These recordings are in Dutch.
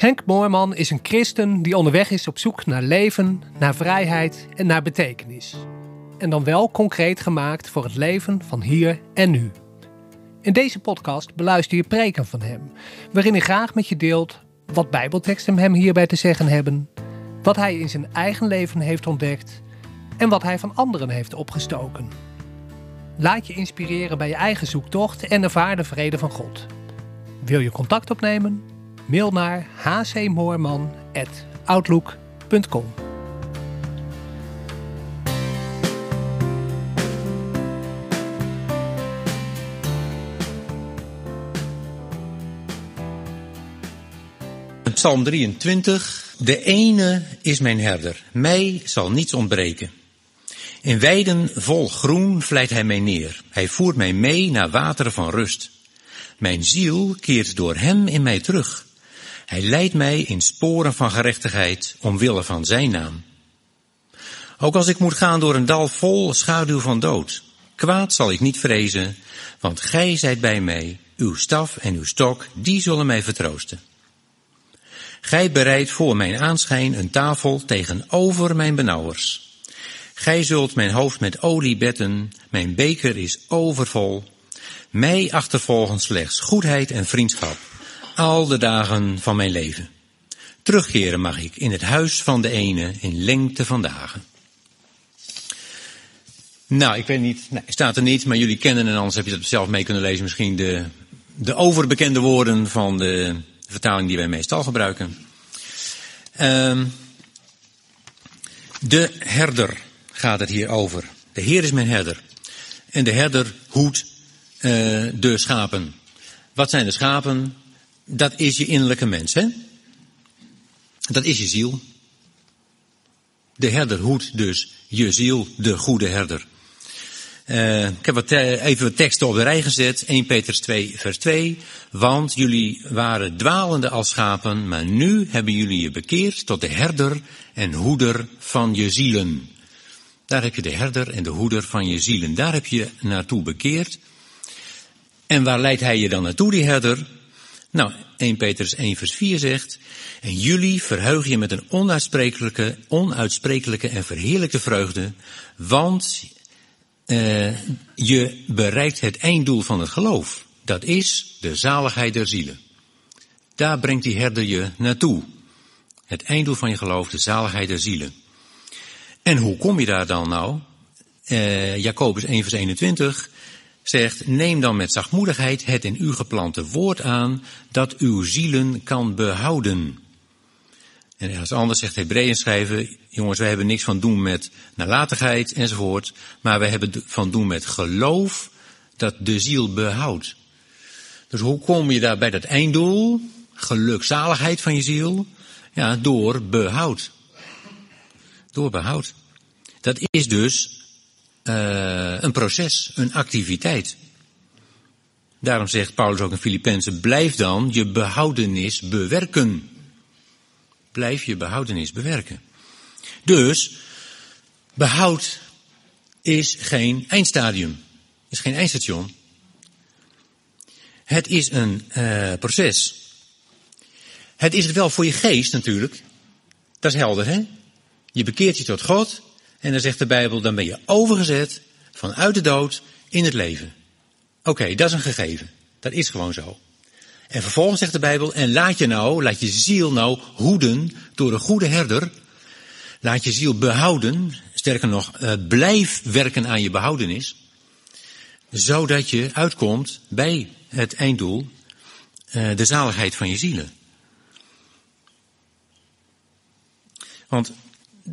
Henk Moorman is een christen die onderweg is op zoek naar leven, naar vrijheid en naar betekenis. En dan wel concreet gemaakt voor het leven van hier en nu. In deze podcast beluister je preken van hem, waarin hij graag met je deelt wat Bijbelteksten hem hierbij te zeggen hebben, wat hij in zijn eigen leven heeft ontdekt en wat hij van anderen heeft opgestoken. Laat je inspireren bij je eigen zoektocht en ervaar de vrede van God. Wil je contact opnemen? Mail naar hcmoorman.outlook.com. Psalm 23. De ene is mijn herder, mij zal niets ontbreken. In weiden vol groen vlijt hij mij neer. Hij voert mij mee naar wateren van rust. Mijn ziel keert door hem in mij terug. Hij leidt mij in sporen van gerechtigheid omwille van zijn naam. Ook als ik moet gaan door een dal vol schaduw van dood, kwaad zal ik niet vrezen, want gij zijt bij mij, uw staf en uw stok, die zullen mij vertroosten. Gij bereidt voor mijn aanschijn een tafel tegenover mijn benauwers. Gij zult mijn hoofd met olie betten, mijn beker is overvol. Mij achtervolgen slechts goedheid en vriendschap, al de dagen van mijn leven. Terugkeren mag ik in het huis van de ene in lengte van dagen. Nou, ik weet niet, nee, staat er niet, maar jullie kennen en anders heb je dat zelf mee kunnen lezen. Misschien de, de overbekende woorden van de vertaling die wij meestal gebruiken. Um, de herder gaat het hier over. De Heer is mijn herder. En de herder hoedt uh, de schapen. Wat zijn de schapen? Dat is je innerlijke mens, hè? Dat is je ziel. De herder hoedt dus je ziel, de goede herder. Uh, ik heb wat, uh, even wat teksten op de rij gezet. 1 Petrus 2 vers 2. Want jullie waren dwalende als schapen, maar nu hebben jullie je bekeerd tot de herder en hoeder van je zielen. Daar heb je de herder en de hoeder van je zielen. Daar heb je naartoe bekeerd. En waar leidt hij je dan naartoe, die herder? Nou, 1 Petrus 1 vers 4 zegt, en jullie verheug je met een onuitsprekelijke, onuitsprekelijke en verheerlijkte vreugde, want uh, je bereikt het einddoel van het geloof. Dat is de zaligheid der zielen. Daar brengt die herder je naartoe. Het einddoel van je geloof, de zaligheid der zielen. En hoe kom je daar dan nou? Uh, Jacobus 1 vers 21 zegt, neem dan met zachtmoedigheid het in u geplante woord aan, dat uw zielen kan behouden. En ergens anders zegt Hebreeën schrijven, jongens, wij hebben niks van doen met nalatigheid enzovoort, maar wij hebben van doen met geloof dat de ziel behoudt. Dus hoe kom je daar bij dat einddoel? Gelukzaligheid van je ziel? Ja, door behoud. Door behoud. Dat is dus een proces, een activiteit. Daarom zegt Paulus ook in Filippenzen, blijf dan je behoudenis bewerken. Blijf je behoudenis bewerken. Dus, behoud is geen eindstadium, is geen eindstation. Het is een uh, proces. Het is het wel voor je geest natuurlijk. Dat is helder, hè? Je bekeert je tot God. En dan zegt de Bijbel, dan ben je overgezet vanuit de dood in het leven. Oké, dat is een gegeven. Dat is gewoon zo. En vervolgens zegt de Bijbel, en laat je nou, laat je ziel nou hoeden door een goede herder. Laat je ziel behouden, sterker nog, uh, blijf werken aan je behoudenis. Zodat je uitkomt bij het einddoel, uh, de zaligheid van je zielen. Want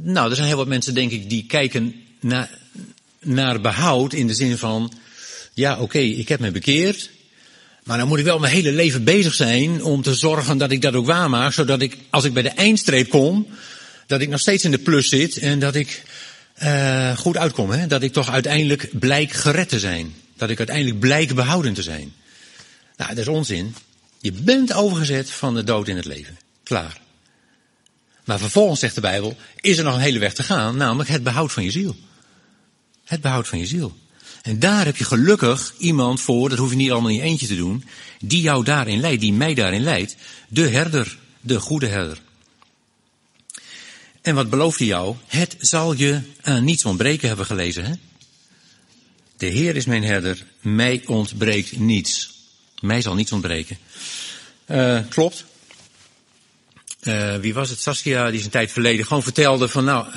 nou, er zijn heel wat mensen, denk ik, die kijken naar, behoud in de zin van, ja, oké, ik heb me bekeerd, maar dan moet ik wel mijn hele leven bezig zijn om te zorgen dat ik dat ook waarmaak, zodat ik, als ik bij de eindstreep kom, dat ik nog steeds in de plus zit en dat ik uh, goed uitkom. Hè? Dat ik toch uiteindelijk blijk gered te zijn. Dat ik uiteindelijk blijk behouden te zijn. Nou, dat is onzin. Je bent overgezet van de dood in het leven. Klaar. Maar vervolgens zegt de Bijbel, is er nog een hele weg te gaan, namelijk het behoud van je ziel. Het behoud van je ziel. En daar heb je gelukkig iemand voor, dat hoef je niet allemaal in je eentje te doen, die jou daarin leidt, die mij daarin leidt. De herder, de goede herder. En wat belooft hij jou? Het zal je aan niets ontbreken, hebben gelezen. Hè? De Heer is mijn herder, mij ontbreekt niets. Mij zal niets ontbreken. Uh, klopt. Uh, wie was het? Saskia, die een tijd verleden gewoon vertelde van nou,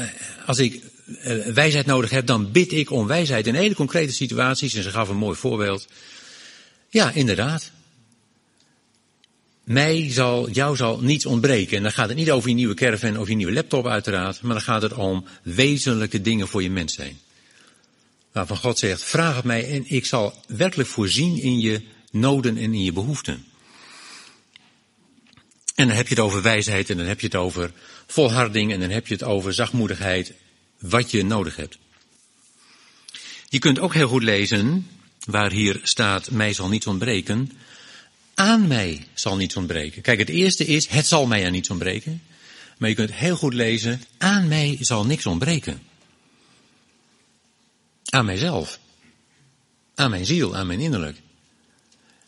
als ik uh, wijsheid nodig heb, dan bid ik om wijsheid in hele concrete situaties. En ze gaf een mooi voorbeeld. Ja, inderdaad. Mij zal, jou zal niets ontbreken. En dan gaat het niet over je nieuwe caravan of je nieuwe laptop uiteraard, maar dan gaat het om wezenlijke dingen voor je mens zijn. Waarvan God zegt, vraag het mij en ik zal werkelijk voorzien in je noden en in je behoeften. En dan heb je het over wijsheid en dan heb je het over volharding en dan heb je het over zachtmoedigheid, wat je nodig hebt. Je kunt ook heel goed lezen, waar hier staat, mij zal niets ontbreken, aan mij zal niets ontbreken. Kijk, het eerste is, het zal mij aan niets ontbreken. Maar je kunt heel goed lezen, aan mij zal niks ontbreken. Aan mijzelf. Aan mijn ziel, aan mijn innerlijk.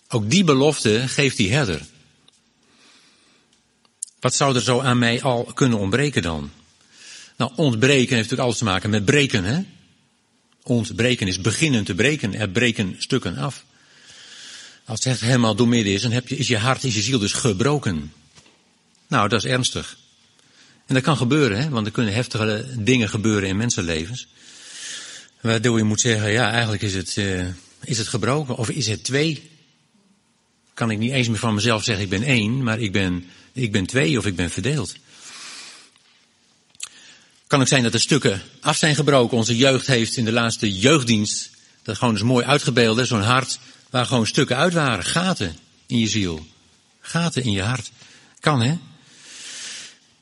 Ook die belofte geeft die herder. Wat zou er zo aan mij al kunnen ontbreken dan? Nou, ontbreken heeft natuurlijk alles te maken met breken, hè? Ontbreken is beginnen te breken. Er breken stukken af. Als het echt helemaal doormidden is, dan heb je, is je hart, is je ziel dus gebroken. Nou, dat is ernstig. En dat kan gebeuren, hè? want er kunnen heftige dingen gebeuren in mensenlevens. Waardoor je moet zeggen, ja, eigenlijk is het, uh, is het gebroken. Of is het twee? Kan ik niet eens meer van mezelf zeggen, ik ben één, maar ik ben, ik ben twee of ik ben verdeeld. Kan ook zijn dat er stukken af zijn gebroken. Onze jeugd heeft in de laatste jeugddienst, dat gewoon is mooi uitgebeeld, zo'n hart waar gewoon stukken uit waren. Gaten in je ziel. Gaten in je hart. Kan hè?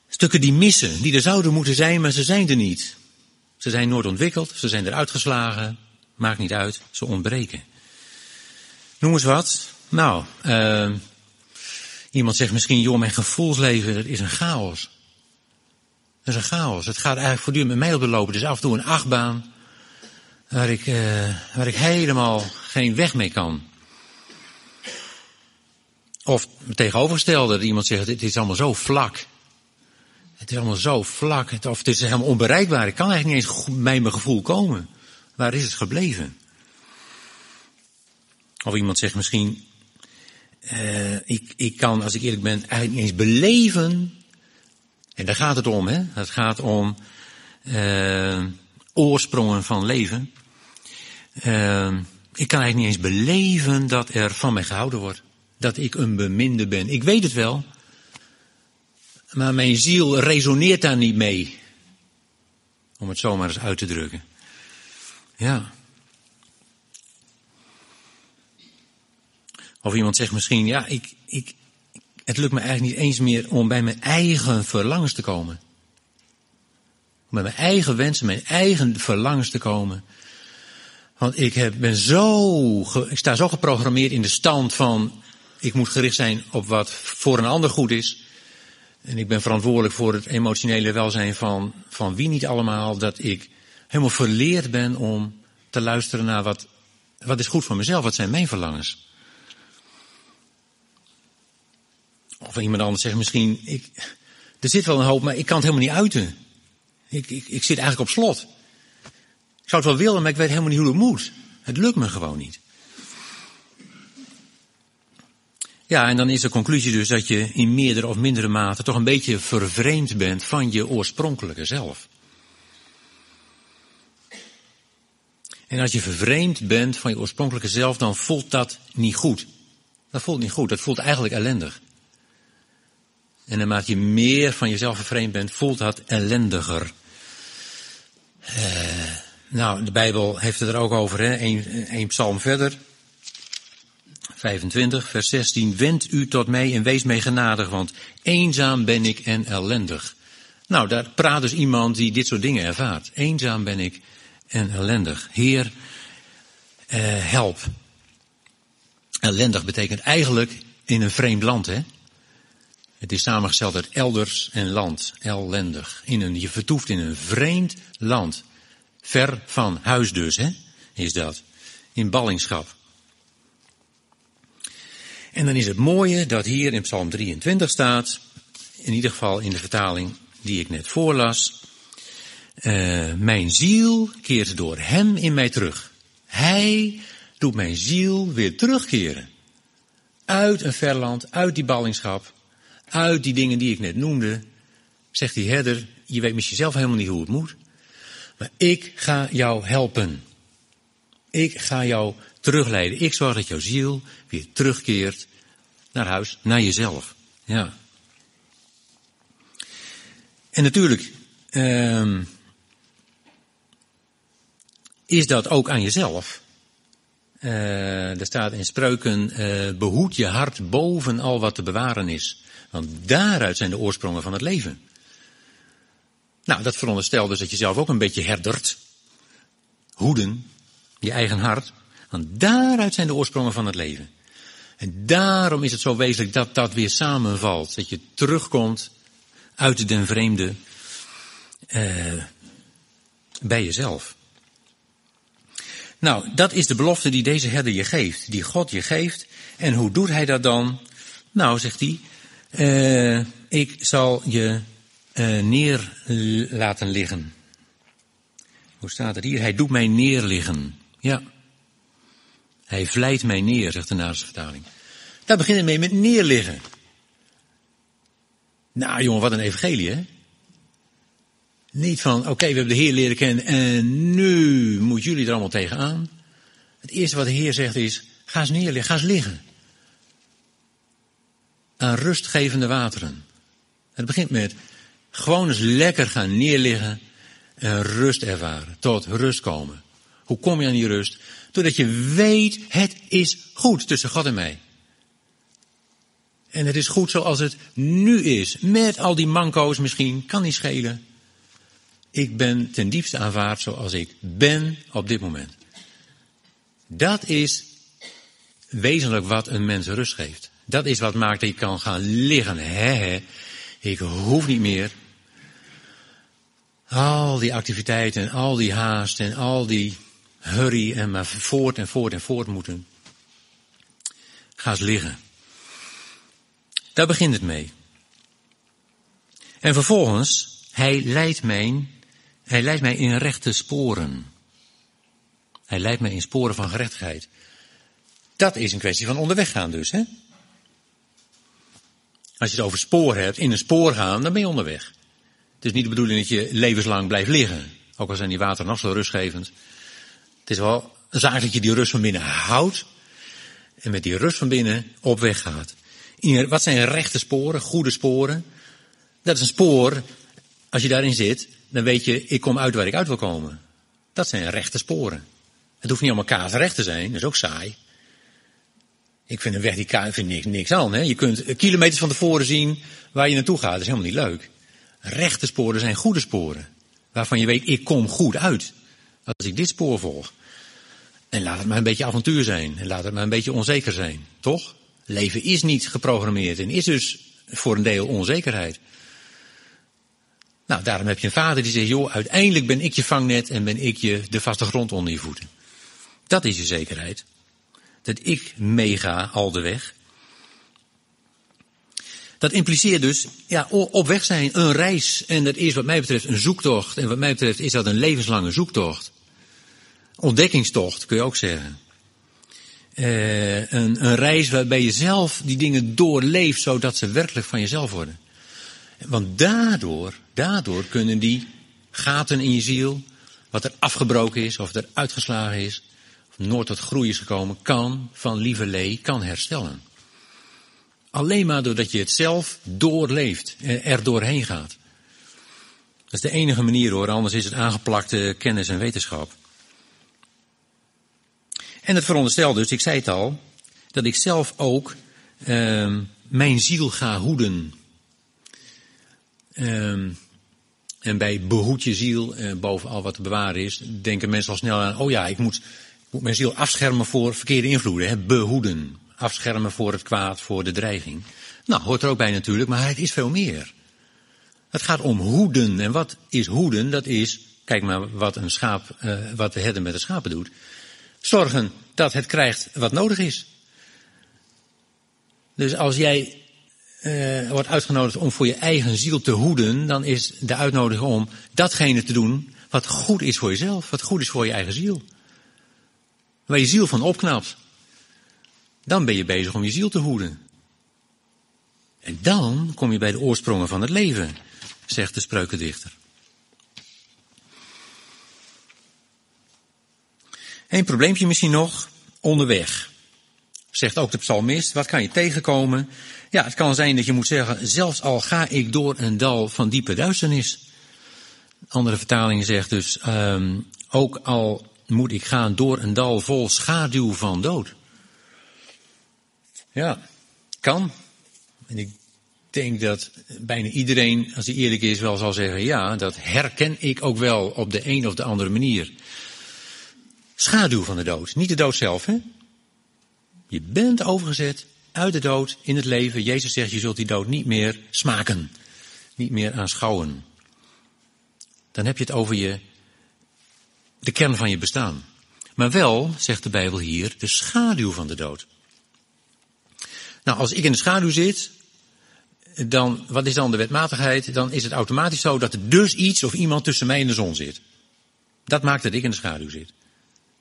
Stukken die missen, die er zouden moeten zijn, maar ze zijn er niet. Ze zijn nooit ontwikkeld, ze zijn eruit geslagen. Maakt niet uit, ze ontbreken. Noem eens wat. Nou, uh, iemand zegt misschien, joh, mijn gevoelsleven, dat is een chaos. Dat is een chaos. Het gaat eigenlijk voortdurend met mij op de lopen. Is af en toe een achtbaan waar ik, uh, waar ik helemaal geen weg mee kan. Of tegenovergestelde, dat iemand zegt, het is allemaal zo vlak. Het is allemaal zo vlak, of het is helemaal onbereikbaar. Ik kan eigenlijk niet eens bij mijn gevoel komen. Waar is het gebleven? Of iemand zegt misschien, uh, ik, ik kan, als ik eerlijk ben, eigenlijk niet eens beleven. En daar gaat het om, hè? Het gaat om uh, oorsprongen van leven. Uh, ik kan eigenlijk niet eens beleven dat er van mij gehouden wordt. Dat ik een beminde ben. Ik weet het wel. Maar mijn ziel resoneert daar niet mee. Om het zomaar eens uit te drukken. Ja. Of iemand zegt misschien, ja, ik, ik, het lukt me eigenlijk niet eens meer om bij mijn eigen verlangens te komen. Om bij mijn eigen wensen, mijn eigen verlangens te komen. Want ik heb, ben zo, ik sta zo geprogrammeerd in de stand van, ik moet gericht zijn op wat voor een ander goed is. En ik ben verantwoordelijk voor het emotionele welzijn van, van wie niet allemaal, dat ik helemaal verleerd ben om te luisteren naar wat, wat is goed voor mezelf, wat zijn mijn verlangens. Of iemand anders zegt misschien, ik, er zit wel een hoop, maar ik kan het helemaal niet uiten. Ik, ik, ik zit eigenlijk op slot. Ik zou het wel willen, maar ik weet helemaal niet hoe het moet. Het lukt me gewoon niet. Ja, en dan is de conclusie dus dat je in meerdere of mindere mate toch een beetje vervreemd bent van je oorspronkelijke zelf. En als je vervreemd bent van je oorspronkelijke zelf, dan voelt dat niet goed. Dat voelt niet goed, dat voelt eigenlijk ellendig. En naarmate je meer van jezelf vervreemd bent, voelt dat ellendiger. Uh, nou, de Bijbel heeft het er ook over, hè? Eén psalm verder. 25, vers 16. Wend u tot mij en wees mij genadig, want eenzaam ben ik en ellendig. Nou, daar praat dus iemand die dit soort dingen ervaart. Eenzaam ben ik en ellendig. Heer, eh, help. Ellendig betekent eigenlijk in een vreemd land, hè? Het is samengesteld uit elders en land. Ellendig. In een, je vertoeft in een vreemd land. Ver van huis dus, hè? Is dat. In ballingschap. En dan is het mooie dat hier in Psalm 23 staat, in ieder geval in de vertaling die ik net voorlas. Uh, mijn ziel keert door hem in mij terug. Hij doet mijn ziel weer terugkeren. Uit een verland, uit die ballingschap, uit die dingen die ik net noemde, zegt die herder, je weet misschien zelf helemaal niet hoe het moet, maar ik ga jou helpen. Ik ga jou terugleiden. Ik zorg dat jouw ziel weer terugkeert naar huis, naar jezelf. Ja. En natuurlijk um, is dat ook aan jezelf. Uh, er staat in spreuken, uh, behoed je hart boven al wat te bewaren is. Want daaruit zijn de oorsprongen van het leven. Nou, dat veronderstelt dus dat je zelf ook een beetje herdert. Hoeden, je eigen hart. Want daaruit zijn de oorsprongen van het leven. En daarom is het zo wezenlijk dat dat weer samenvalt. Dat je terugkomt uit den vreemde uh, bij jezelf. Nou, dat is de belofte die deze herder je geeft, die God je geeft. En hoe doet hij dat dan? Nou, zegt hij, uh, ik zal je uh, neer laten liggen. Hoe staat het hier? Hij doet mij neerliggen. Ja. Hij vlijt mij neer, zegt de Nederlandse vertaling. Daar begint het mee met neerliggen. Nou jongen, wat een evangelie hè. Niet van, oké, we hebben de Heer leren kennen en nu moeten jullie er allemaal tegenaan. Het eerste wat de Heer zegt is, ga eens neerliggen, ga eens liggen. Aan rustgevende wateren. Het begint met, gewoon eens lekker gaan neerliggen en rust ervaren, tot rust komen. Hoe kom je aan die rust? Doordat je weet, het is goed tussen God en mij. En het is goed zoals het nu is. Met al die manco's misschien, kan niet schelen. Ik ben ten diepste aanvaard zoals ik ben op dit moment. Dat is wezenlijk wat een mens rust geeft. Dat is wat maakt dat je kan gaan liggen. He, ik hoef niet meer. Al die activiteiten en al die haast en al die hurry en maar voort en voort en voort moeten. Ga eens liggen. Daar begint het mee. En vervolgens, hij leidt mij, hij leidt mij in rechte sporen. Hij leidt mij in sporen van gerechtigheid. Dat is een kwestie van onderweg gaan dus, hè? Als je het over sporen hebt, in een spoor gaan, dan ben je onderweg. Het is niet de bedoeling dat je levenslang blijft liggen. Ook al zijn die wateren nog zo rustgevend. Het is wel een zaak dat je die rust van binnen houdt. En met die rust van binnen op weg gaat. Wat zijn rechte sporen, goede sporen? Dat is een spoor, als je daarin zit, dan weet je, ik kom uit waar ik uit wil komen. Dat zijn rechte sporen. Het hoeft niet allemaal kaasrecht te zijn, dat is ook saai. Ik vind een weg die vind niks, niks aan. Hè? Je kunt kilometers van tevoren zien waar je naartoe gaat. Dat is helemaal niet leuk. Rechte sporen zijn goede sporen. Waarvan je weet, ik kom goed uit. Als ik dit spoor volg. En laat het maar een beetje avontuur zijn. En laat het maar een beetje onzeker zijn. Toch? Leven is niet geprogrammeerd en is dus voor een deel onzekerheid. Nou, daarom heb je een vader die zegt, joh, uiteindelijk ben ik je vangnet en ben ik je de vaste grond onder je voeten. Dat is je zekerheid. Dat ik meega al de weg. Dat impliceert dus, ja, op weg zijn, een reis. En dat is wat mij betreft een zoektocht. En wat mij betreft is dat een levenslange zoektocht. Ontdekkingstocht, kun je ook zeggen. Uh, een, een reis waarbij je zelf die dingen doorleeft, zodat ze werkelijk van jezelf worden. Want daardoor, daardoor kunnen die gaten in je ziel, wat er afgebroken is, of er uitgeslagen is, nooit tot groei is gekomen, kan van lieverlee, kan herstellen. Alleen maar doordat je het zelf doorleeft, er doorheen gaat. Dat is de enige manier hoor, anders is het aangeplakte kennis en wetenschap. En het veronderstelt dus, ik zei het al, dat ik zelf ook uh, mijn ziel ga hoeden. Uh, en bij behoed je ziel, uh, boven al wat te bewaren is, denken mensen al snel aan, oh ja, ik moet, moet mijn ziel afschermen voor verkeerde invloeden, hè, behoeden. Afschermen voor het kwaad, voor de dreiging. Nou, hoort er ook bij natuurlijk, maar het is veel meer. Het gaat om hoeden. En wat is hoeden? Dat is, kijk maar wat een schaap, uh, wat de herder met de schapen doet. Zorgen dat het krijgt wat nodig is. Dus als jij uh, wordt uitgenodigd om voor je eigen ziel te hoeden, dan is de uitnodiging om datgene te doen wat goed is voor jezelf, wat goed is voor je eigen ziel. Waar je ziel van opknapt. Dan ben je bezig om je ziel te hoeden. En dan kom je bij de oorsprongen van het leven, zegt de spreukendichter. Een probleempje misschien nog, onderweg. Zegt ook de psalmist, wat kan je tegenkomen? Ja, het kan zijn dat je moet zeggen, zelfs al ga ik door een dal van diepe duisternis. Andere vertaling zegt dus, um, ook al moet ik gaan door een dal vol schaduw van dood. Ja, kan. En ik denk dat bijna iedereen, als hij eerlijk is, wel zal zeggen, ja, dat herken ik ook wel op de een of de andere manier. Schaduw van de dood, niet de dood zelf, hè? Je bent overgezet uit de dood in het leven. Jezus zegt, je zult die dood niet meer smaken, niet meer aanschouwen. Dan heb je het over je, de kern van je bestaan. Maar wel, zegt de Bijbel hier, de schaduw van de dood. Nou, als ik in de schaduw zit, dan, wat is dan de wetmatigheid? Dan is het automatisch zo dat er dus iets of iemand tussen mij en de zon zit. Dat maakt dat ik in de schaduw zit.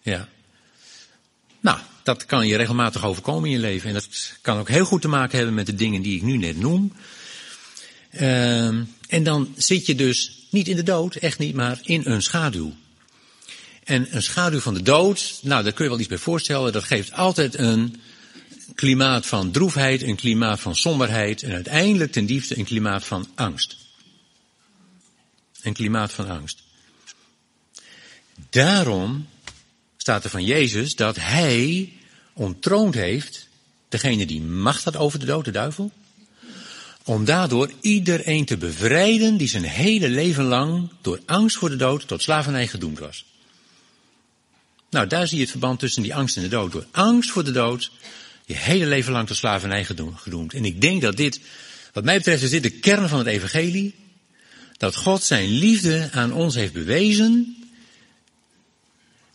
Ja. Nou, dat kan je regelmatig overkomen in je leven. En dat kan ook heel goed te maken hebben met de dingen die ik nu net noem. Uh, en dan zit je dus niet in de dood, echt niet, maar in een schaduw. En een schaduw van de dood, nou, daar kun je wel iets bij voorstellen. Dat geeft altijd een klimaat van droefheid, een klimaat van somberheid en uiteindelijk ten diepste een klimaat van angst. Een klimaat van angst. Daarom staat er van Jezus dat hij ontroond heeft, degene die macht had over de dood, de duivel, om daardoor iedereen te bevrijden die zijn hele leven lang door angst voor de dood tot slavernij gedoemd was. Nou, daar zie je het verband tussen die angst en de dood. Door angst voor de dood je hele leven lang tot slavernij gedoemd. En ik denk dat dit, wat mij betreft, is dit de kern van het evangelie. Dat God zijn liefde aan ons heeft bewezen.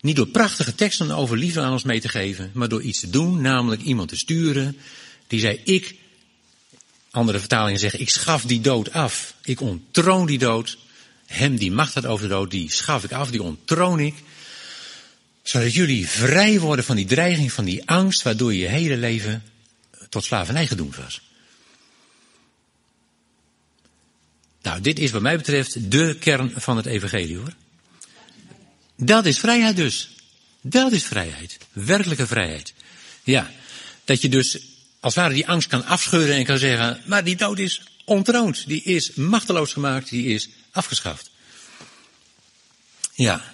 Niet door prachtige teksten over liefde aan ons mee te geven, maar door iets te doen, namelijk iemand te sturen. Die zei, ik, andere vertalingen zeggen, ik schaf die dood af. Ik ontroon die dood. Hem die macht had over de dood, die schaf ik af, die ontroon ik zodat jullie vrij worden van die dreiging, van die angst, waardoor je hele leven tot slavernij gedoemd was. Nou, dit is wat mij betreft de kern van het evangelie hoor. Dat is vrijheid dus. Dat is vrijheid. Werkelijke vrijheid. Ja, dat je dus als het ware die angst kan afscheuren en kan zeggen, maar die dood is ontroond. Die is machteloos gemaakt, die is afgeschaft. Ja,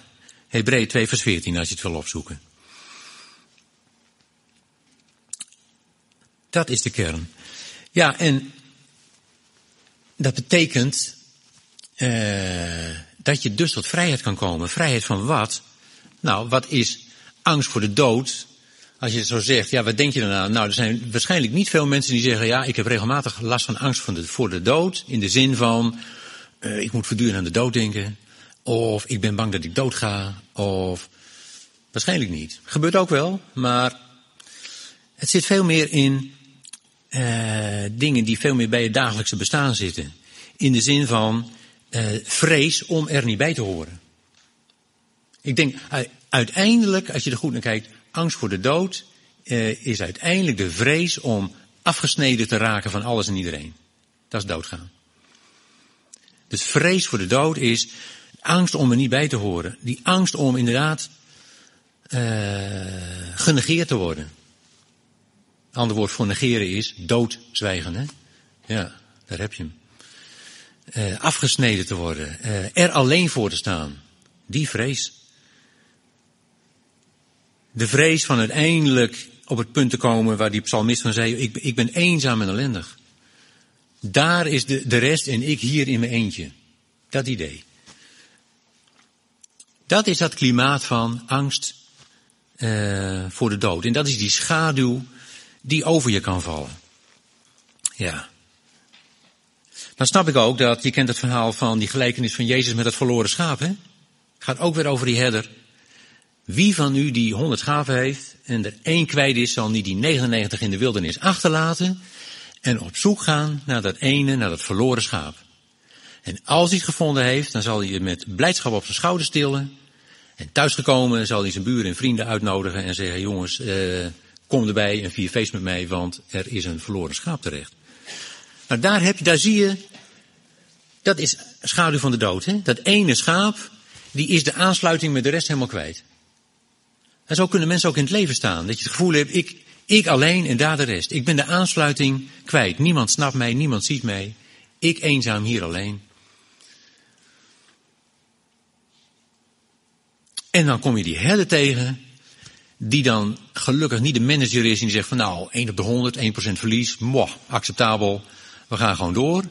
Hebreeën 2 vers 14 als je het wil opzoeken. Dat is de kern. Ja, en dat betekent uh, dat je dus tot vrijheid kan komen. Vrijheid van wat? Nou, wat is angst voor de dood? Als je het zo zegt, ja, wat denk je dan aan? Nou, er zijn waarschijnlijk niet veel mensen die zeggen, ja, ik heb regelmatig last van angst voor de, voor de dood. In de zin van, uh, ik moet voortdurend aan de dood denken. Of ik ben bang dat ik doodga. Of waarschijnlijk niet. Gebeurt ook wel, maar het zit veel meer in uh, dingen die veel meer bij het dagelijkse bestaan zitten. In de zin van uh, vrees om er niet bij te horen. Ik denk uiteindelijk, als je er goed naar kijkt, angst voor de dood uh, is uiteindelijk de vrees om afgesneden te raken van alles en iedereen. Dat is doodgaan. Dus vrees voor de dood is angst om er niet bij te horen. Die angst om inderdaad uh, genegeerd te worden. Ander woord voor negeren is doodzwijgen. Hè? Ja, daar heb je hem. Uh, afgesneden te worden. Uh, er alleen voor te staan. Die vrees. De vrees van uiteindelijk op het punt te komen waar die psalmist van zei, ik, ik ben eenzaam en ellendig. Daar is de, de rest en ik hier in mijn eentje. Dat idee. Dat is dat klimaat van angst uh, voor de dood. En dat is die schaduw die over je kan vallen. Ja. Dan snap ik ook dat, je kent het verhaal van die gelijkenis van Jezus met het verloren schaap, hè? Gaat ook weer over die herder. Wie van u die honderd schapen heeft en er één kwijt is, zal niet die 99 in de wildernis achterlaten En op zoek gaan naar dat ene, naar dat verloren schaap. En als hij het gevonden heeft, dan zal hij het met blijdschap op zijn schouder stillen. En thuisgekomen zal hij zijn buren en vrienden uitnodigen en zeggen, jongens, eh, kom erbij en vier feest met mij, want er is een verloren schaap terecht. Nou, daar, heb je, daar zie je, dat is schaduw van de dood. Hè? Dat ene schaap, die is de aansluiting met de rest helemaal kwijt. En zo kunnen mensen ook in het leven staan. Dat je het gevoel hebt, ik, ik alleen en daar de rest. Ik ben de aansluiting kwijt. Niemand snapt mij, niemand ziet mij. Ik eenzaam hier alleen. En dan kom je die herder tegen, die dan gelukkig niet de manager is en die zegt van nou, 1 op de 100, 1% verlies, moh, acceptabel, we gaan gewoon door.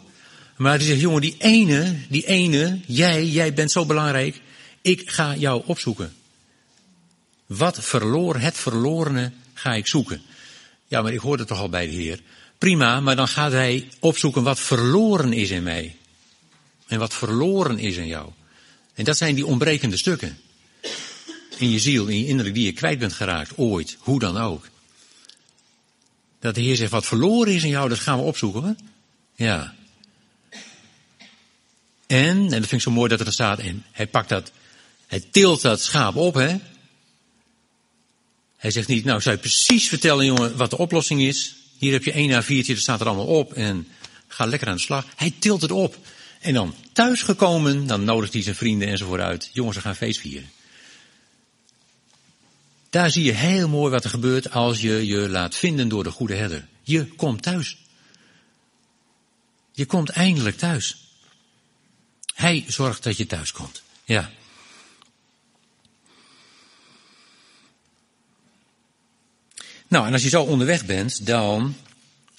Maar die zegt, jongen, die ene, die ene, jij, jij bent zo belangrijk, ik ga jou opzoeken. Wat verloren, het verlorene ga ik zoeken. Ja, maar ik hoorde toch al bij de Heer. Prima, maar dan gaat hij opzoeken wat verloren is in mij. En wat verloren is in jou. En dat zijn die ontbrekende stukken. In je ziel, in je innerlijk, die je kwijt bent geraakt, ooit, hoe dan ook. Dat de Heer zegt, wat verloren is in jou, dat gaan we opzoeken. Hè? Ja. En, en dat vind ik zo mooi dat er staat, en hij pakt dat, hij tilt dat schaap op, hè. Hij zegt niet, nou, zou je precies vertellen, jongen, wat de oplossing is. Hier heb je één a viertje, dat staat er allemaal op en ga lekker aan de slag. Hij tilt het op. En dan thuisgekomen, dan nodigt hij zijn vrienden enzovoort uit. Jongens, we gaan feest vieren. Daar zie je heel mooi wat er gebeurt als je je laat vinden door de goede herder. Je komt thuis. Je komt eindelijk thuis. Hij zorgt dat je thuis komt. Ja. Nou, en als je zo onderweg bent, dan,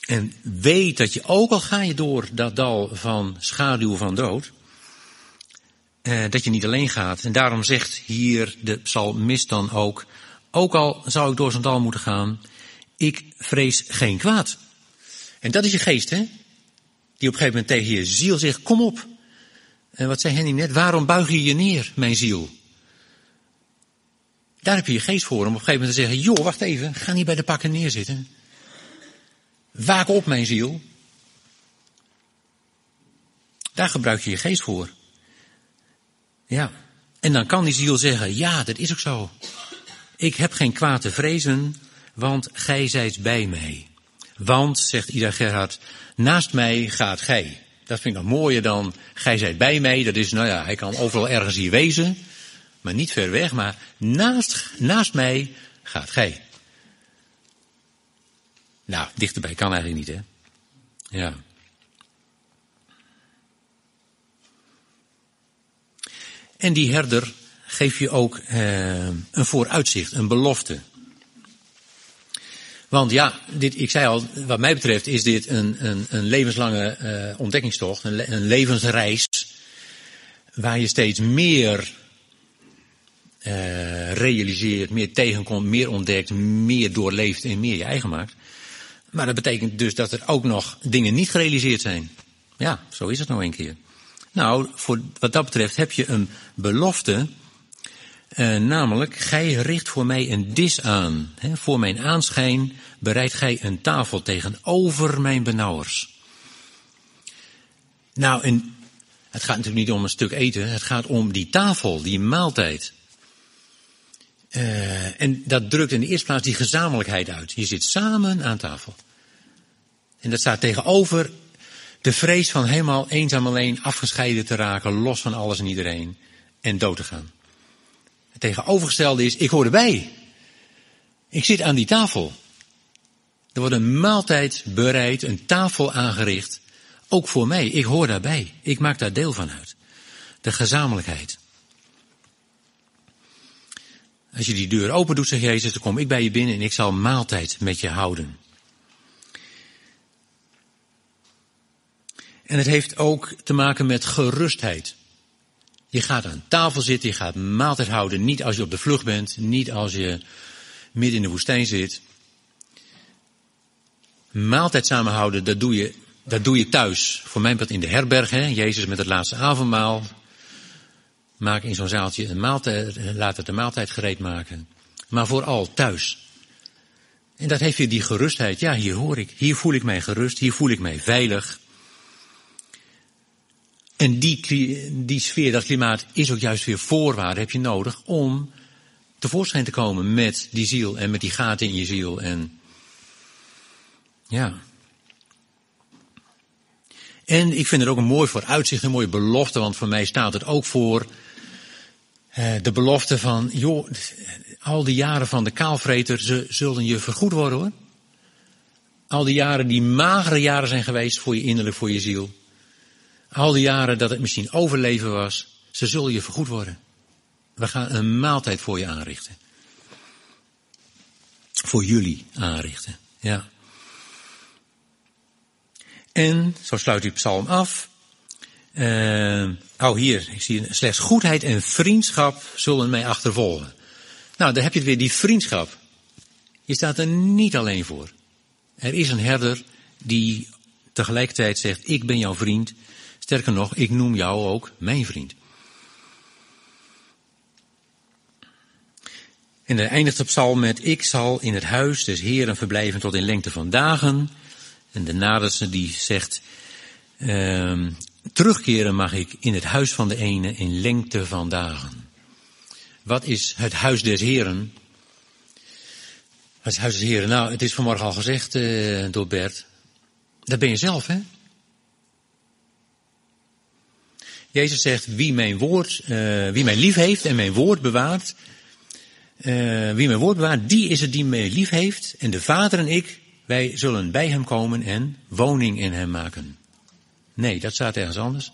en weet dat je, ook al ga je door dat dal van schaduw van dood, eh, dat je niet alleen gaat. En daarom zegt hier de psalmist dan ook, ook al zou ik door zo'n dal moeten gaan, ik vrees geen kwaad. En dat is je geest, hè? Die op een gegeven moment tegen je ziel zegt, kom op. En wat zei Henny net, waarom buig je je neer, mijn ziel? Daar heb je je geest voor om op een gegeven moment te zeggen, joh, wacht even, ga niet bij de pakken neerzitten. Waak op, mijn ziel. Daar gebruik je je geest voor. Ja. En dan kan die ziel zeggen, ja, dat is ook zo. Ik heb geen kwaad te vrezen, want gij zijt bij mij. Want, zegt Ida Gerhard, naast mij gaat gij. Dat vind ik nog mooier dan, gij zijt bij mij. Dat is, nou ja, hij kan overal ergens hier wezen maar niet ver weg, maar naast, naast mij gaat gij. Nou, dichterbij kan eigenlijk niet, hè? Ja. En die herder geeft je ook eh, een vooruitzicht, een belofte. Want ja, dit, ik zei al, wat mij betreft is dit een, een, een levenslange uh, ontdekkingstocht, een, een levensreis, waar je steeds meer uh, realiseert, meer tegenkomt, meer ontdekt, meer doorleeft en meer je eigen maakt. Maar dat betekent dus dat er ook nog dingen niet gerealiseerd zijn. Ja, zo is het nou een keer. Nou, voor wat dat betreft heb je een belofte, uh, namelijk, gij richt voor mij een dis aan. Hè, voor mijn aanschijn bereidt gij een tafel tegenover mijn benauwers. Nou, het gaat natuurlijk niet om een stuk eten, het gaat om die tafel, die maaltijd. Uh, en dat drukt in de eerste plaats die gezamenlijkheid uit. Je zit samen aan tafel. En dat staat tegenover de vrees van helemaal eenzaam alleen afgescheiden te raken, los van alles en iedereen en dood te gaan. Het tegenovergestelde is, ik hoor erbij. Ik zit aan die tafel. Er wordt een maaltijd bereid, een tafel aangericht, ook voor mij. Ik hoor daarbij. Ik maak daar deel van uit. De gezamenlijkheid. Als je die deur open doet, zegt Jezus, dan kom ik bij je binnen en ik zal maaltijd met je houden. En het heeft ook te maken met gerustheid. Je gaat aan tafel zitten, je gaat maaltijd houden, niet als je op de vlucht bent, niet als je midden in de woestijn zit. Maaltijd samenhouden, dat doe je, dat doe je thuis. Voor mij in de herberg, hè? Jezus met het laatste avondmaal, Maak in zo'n zaaltje een maaltijd, laat het de maaltijd gereed maken. Maar vooral thuis. En dat heeft weer die gerustheid. Ja, hier hoor ik. Hier voel ik mij gerust. Hier voel ik mij veilig. En die, die sfeer, dat klimaat, is ook juist weer voorwaarde heb je nodig om tevoorschijn te komen met die ziel en met die gaten in je ziel. En ja. En ik vind het ook een mooi vooruitzicht, een mooie belofte, want voor mij staat het ook voor eh, de belofte van, joh, al die jaren van de kaalvreter, ze zullen je vergoed worden hoor. Al die jaren die magere jaren zijn geweest voor je innerlijk, voor je ziel. Al die jaren dat het misschien overleven was, ze zullen je vergoed worden. We gaan een maaltijd voor je aanrichten. Voor jullie aanrichten, ja. En, zo sluit u psalm af. Uh, oh, hier, ik zie slechts goedheid en vriendschap zullen mij achtervolgen. Nou, dan heb je het weer, die vriendschap. Je staat er niet alleen voor. Er is een herder die tegelijkertijd zegt, ik ben jouw vriend. Sterker nog, ik noem jou ook mijn vriend. En dan eindigt de psalm met, ik zal in het huis des Heeren verblijven tot in lengte van dagen. En de naderste die zegt, uh, terugkeren mag ik in het huis van de ene in lengte van dagen. Wat is het huis des Heren? Het huis des Heren, nou, het is vanmorgen al gezegd uh, door Bert. Dat ben je zelf, hè? Jezus zegt, wie mijn woord, uh, wie mij lief heeft en mijn woord bewaart, uh, wie mijn woord bewaart, die is het die mij lief heeft. En de Vader en ik, wij zullen bij hem komen en woning in hem maken. Nee, dat staat ergens anders.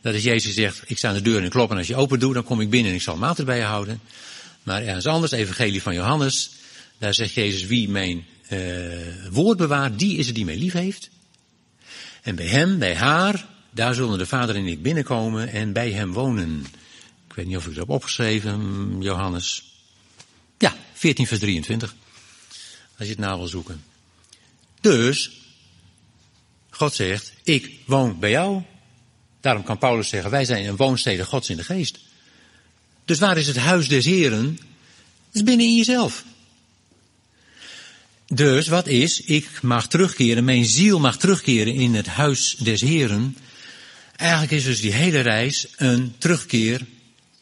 Dat is Jezus zegt, ik sta aan de deur en klop en als je open doet, dan kom ik binnen en ik zal maat bij je houden. Maar ergens anders, evangelie van Johannes, daar zegt Jezus, wie mijn uh, woord bewaart, die is het die mij lief heeft. En bij hem, bij haar, daar zullen de vader en ik binnenkomen en bij hem wonen. Ik weet niet of ik dat heb opgeschreven, Johannes. Ja, 14 vers 23. Als je het na wil zoeken. Dus, God zegt, ik woon bij jou. Daarom kan Paulus zeggen, wij zijn een woonstede Gods in de geest. Dus waar is het huis des Heren? Dat is binnen in jezelf. Dus wat is, ik mag terugkeren, mijn ziel mag terugkeren in het huis des Heren. Eigenlijk is dus die hele reis een terugkeer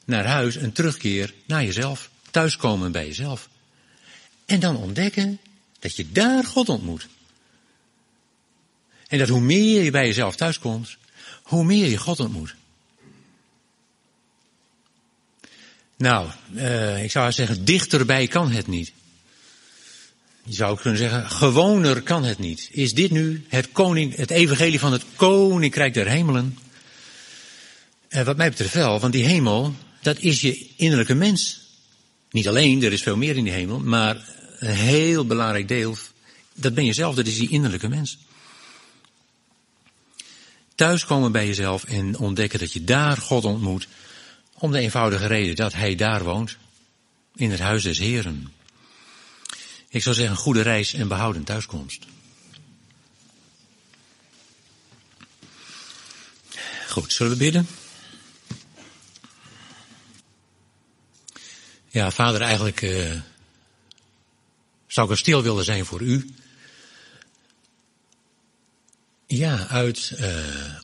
naar huis, een terugkeer naar jezelf. Thuiskomen bij jezelf. En dan ontdekken dat je daar God ontmoet. En dat hoe meer je bij jezelf thuiskomt, hoe meer je God ontmoet. Nou, uh, ik zou zeggen, dichterbij kan het niet. Je zou kunnen zeggen, gewoner kan het niet. Is dit nu het, koning, het evangelie van het koninkrijk der hemelen? Uh, wat mij betreft wel, want die hemel, dat is je innerlijke mens. Niet alleen, er is veel meer in die hemel, maar een heel belangrijk deel, dat ben je zelf, dat is die innerlijke mens. Thuiskomen bij jezelf en ontdekken dat je daar God ontmoet, om de eenvoudige reden dat Hij daar woont, in het huis des Heren. Ik zou zeggen, goede reis en behouden thuiskomst. Goed, zullen we bidden? Ja, vader, eigenlijk uh, zou ik er stil willen zijn voor u. Ja, uit uh,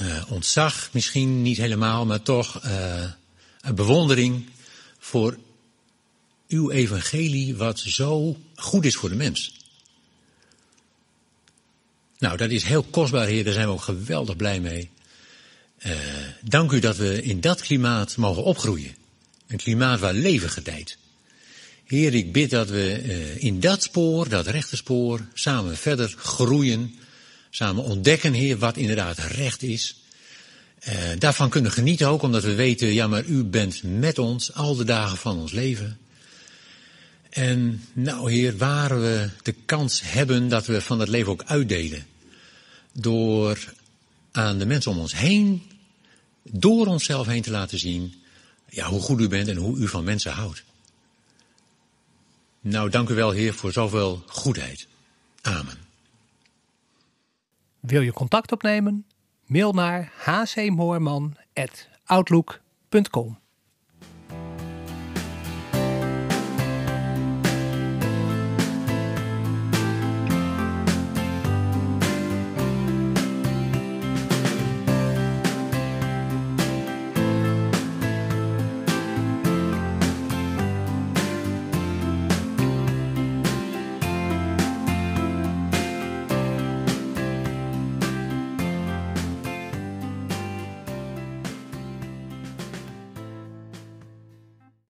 uh, ontzag misschien niet helemaal, maar toch een bewondering voor uw evangelie wat zo goed is voor de mens. Nou, dat is heel kostbaar, Heer, daar zijn we ook geweldig blij mee. Uh, dank u dat we in dat klimaat mogen opgroeien. Een klimaat waar leven gedijt. Heer, ik bid dat we uh, in dat spoor, dat rechte spoor, samen verder groeien. Samen ontdekken, Heer, wat inderdaad recht is. Uh, daarvan kunnen genieten ook, omdat we weten, ja, maar u bent met ons al de dagen van ons leven. En nou, Heer, waar we de kans hebben dat we van het leven ook uitdelen. Door aan de mensen om ons heen, door onszelf heen te laten zien, ja, hoe goed u bent en hoe u van mensen houdt. Nou, dank u wel, Heer, voor zoveel goedheid. Amen. Wil je contact opnemen? Mail naar hcmoorman.outlook.com